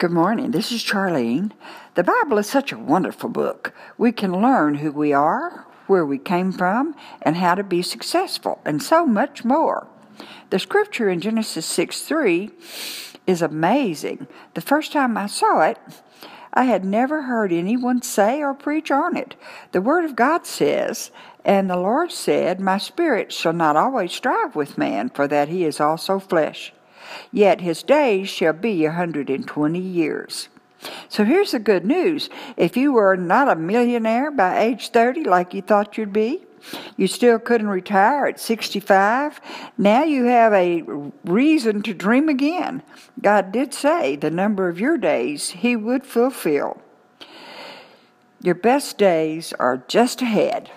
Good morning. This is Charlene. The Bible is such a wonderful book. We can learn who we are, where we came from, and how to be successful, and so much more. The scripture in Genesis 6 3 is amazing. The first time I saw it, I had never heard anyone say or preach on it. The Word of God says, And the Lord said, My spirit shall not always strive with man, for that he is also flesh yet his days shall be a hundred and twenty years. So here's the good news. If you were not a millionaire by age 30 like you thought you'd be, you still couldn't retire at 65. Now you have a reason to dream again. God did say the number of your days He would fulfill. Your best days are just ahead.